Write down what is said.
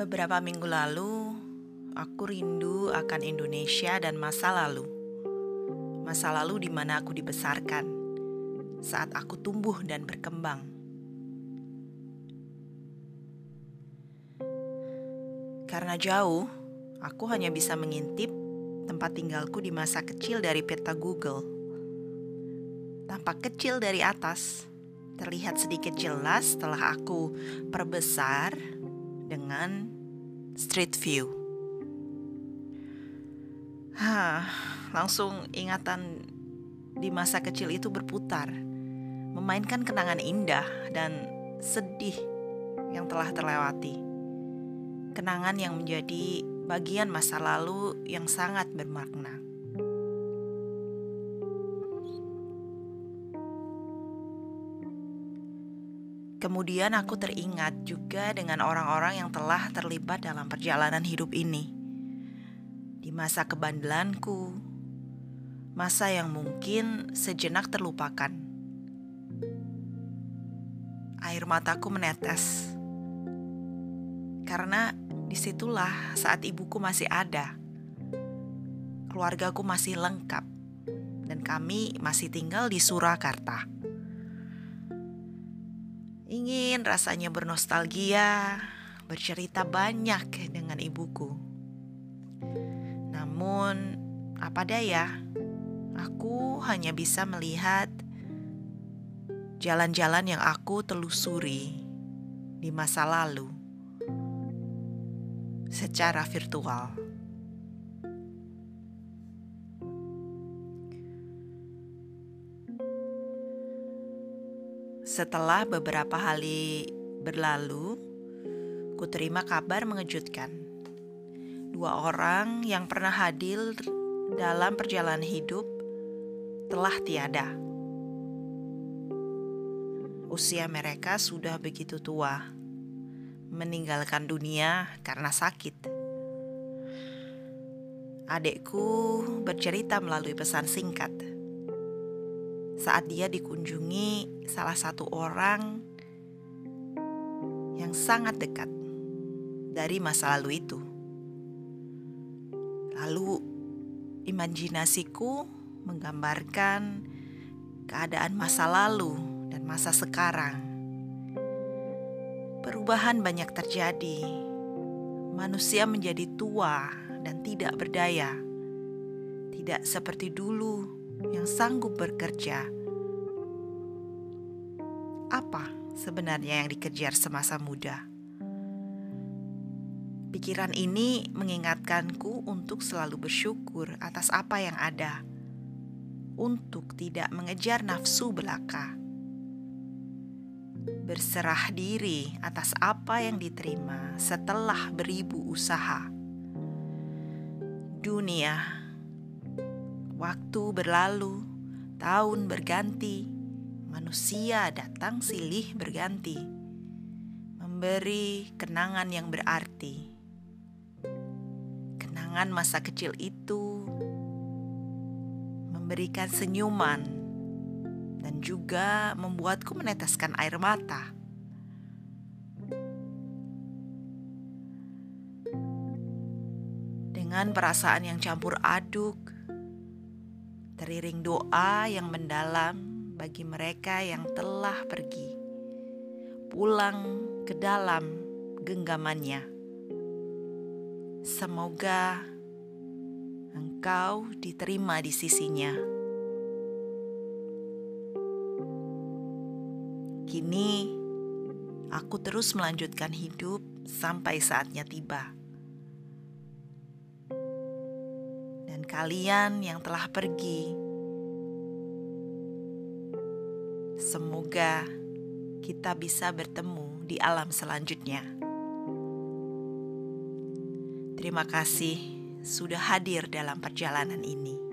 Beberapa minggu lalu, aku rindu akan Indonesia dan masa lalu. Masa lalu di mana aku dibesarkan, saat aku tumbuh dan berkembang. Karena jauh, aku hanya bisa mengintip tempat tinggalku di masa kecil dari peta Google. Tampak kecil dari atas, terlihat sedikit jelas setelah aku perbesar dengan street view. Hah, langsung ingatan di masa kecil itu berputar, memainkan kenangan indah dan sedih yang telah terlewati. Kenangan yang menjadi bagian masa lalu yang sangat bermakna. Kemudian aku teringat juga dengan orang-orang yang telah terlibat dalam perjalanan hidup ini. Di masa kebandelanku, masa yang mungkin sejenak terlupakan. Air mataku menetes. Karena di situlah saat ibuku masih ada. Keluargaku masih lengkap. Dan kami masih tinggal di Surakarta. Ingin rasanya bernostalgia, bercerita banyak dengan ibuku. Namun, apa daya, aku hanya bisa melihat jalan-jalan yang aku telusuri di masa lalu secara virtual. Setelah beberapa hari berlalu, ku terima kabar mengejutkan. Dua orang yang pernah hadir dalam perjalanan hidup telah tiada. Usia mereka sudah begitu tua, meninggalkan dunia karena sakit. Adekku bercerita melalui pesan singkat saat dia dikunjungi salah satu orang yang sangat dekat dari masa lalu itu. Lalu imajinasiku menggambarkan keadaan masa lalu dan masa sekarang. Perubahan banyak terjadi. Manusia menjadi tua dan tidak berdaya. Tidak seperti dulu yang sanggup bekerja. Apa sebenarnya yang dikejar semasa muda? Pikiran ini mengingatkanku untuk selalu bersyukur atas apa yang ada, untuk tidak mengejar nafsu belaka, berserah diri atas apa yang diterima setelah beribu usaha. Dunia Waktu berlalu, tahun berganti, manusia datang silih berganti, memberi kenangan yang berarti. Kenangan masa kecil itu memberikan senyuman dan juga membuatku meneteskan air mata. Dengan perasaan yang campur aduk, teriring doa yang mendalam bagi mereka yang telah pergi, pulang ke dalam genggamannya. Semoga engkau diterima di sisinya. Kini aku terus melanjutkan hidup sampai saatnya tiba. Kalian yang telah pergi. Semoga kita bisa bertemu di alam selanjutnya. Terima kasih sudah hadir dalam perjalanan ini.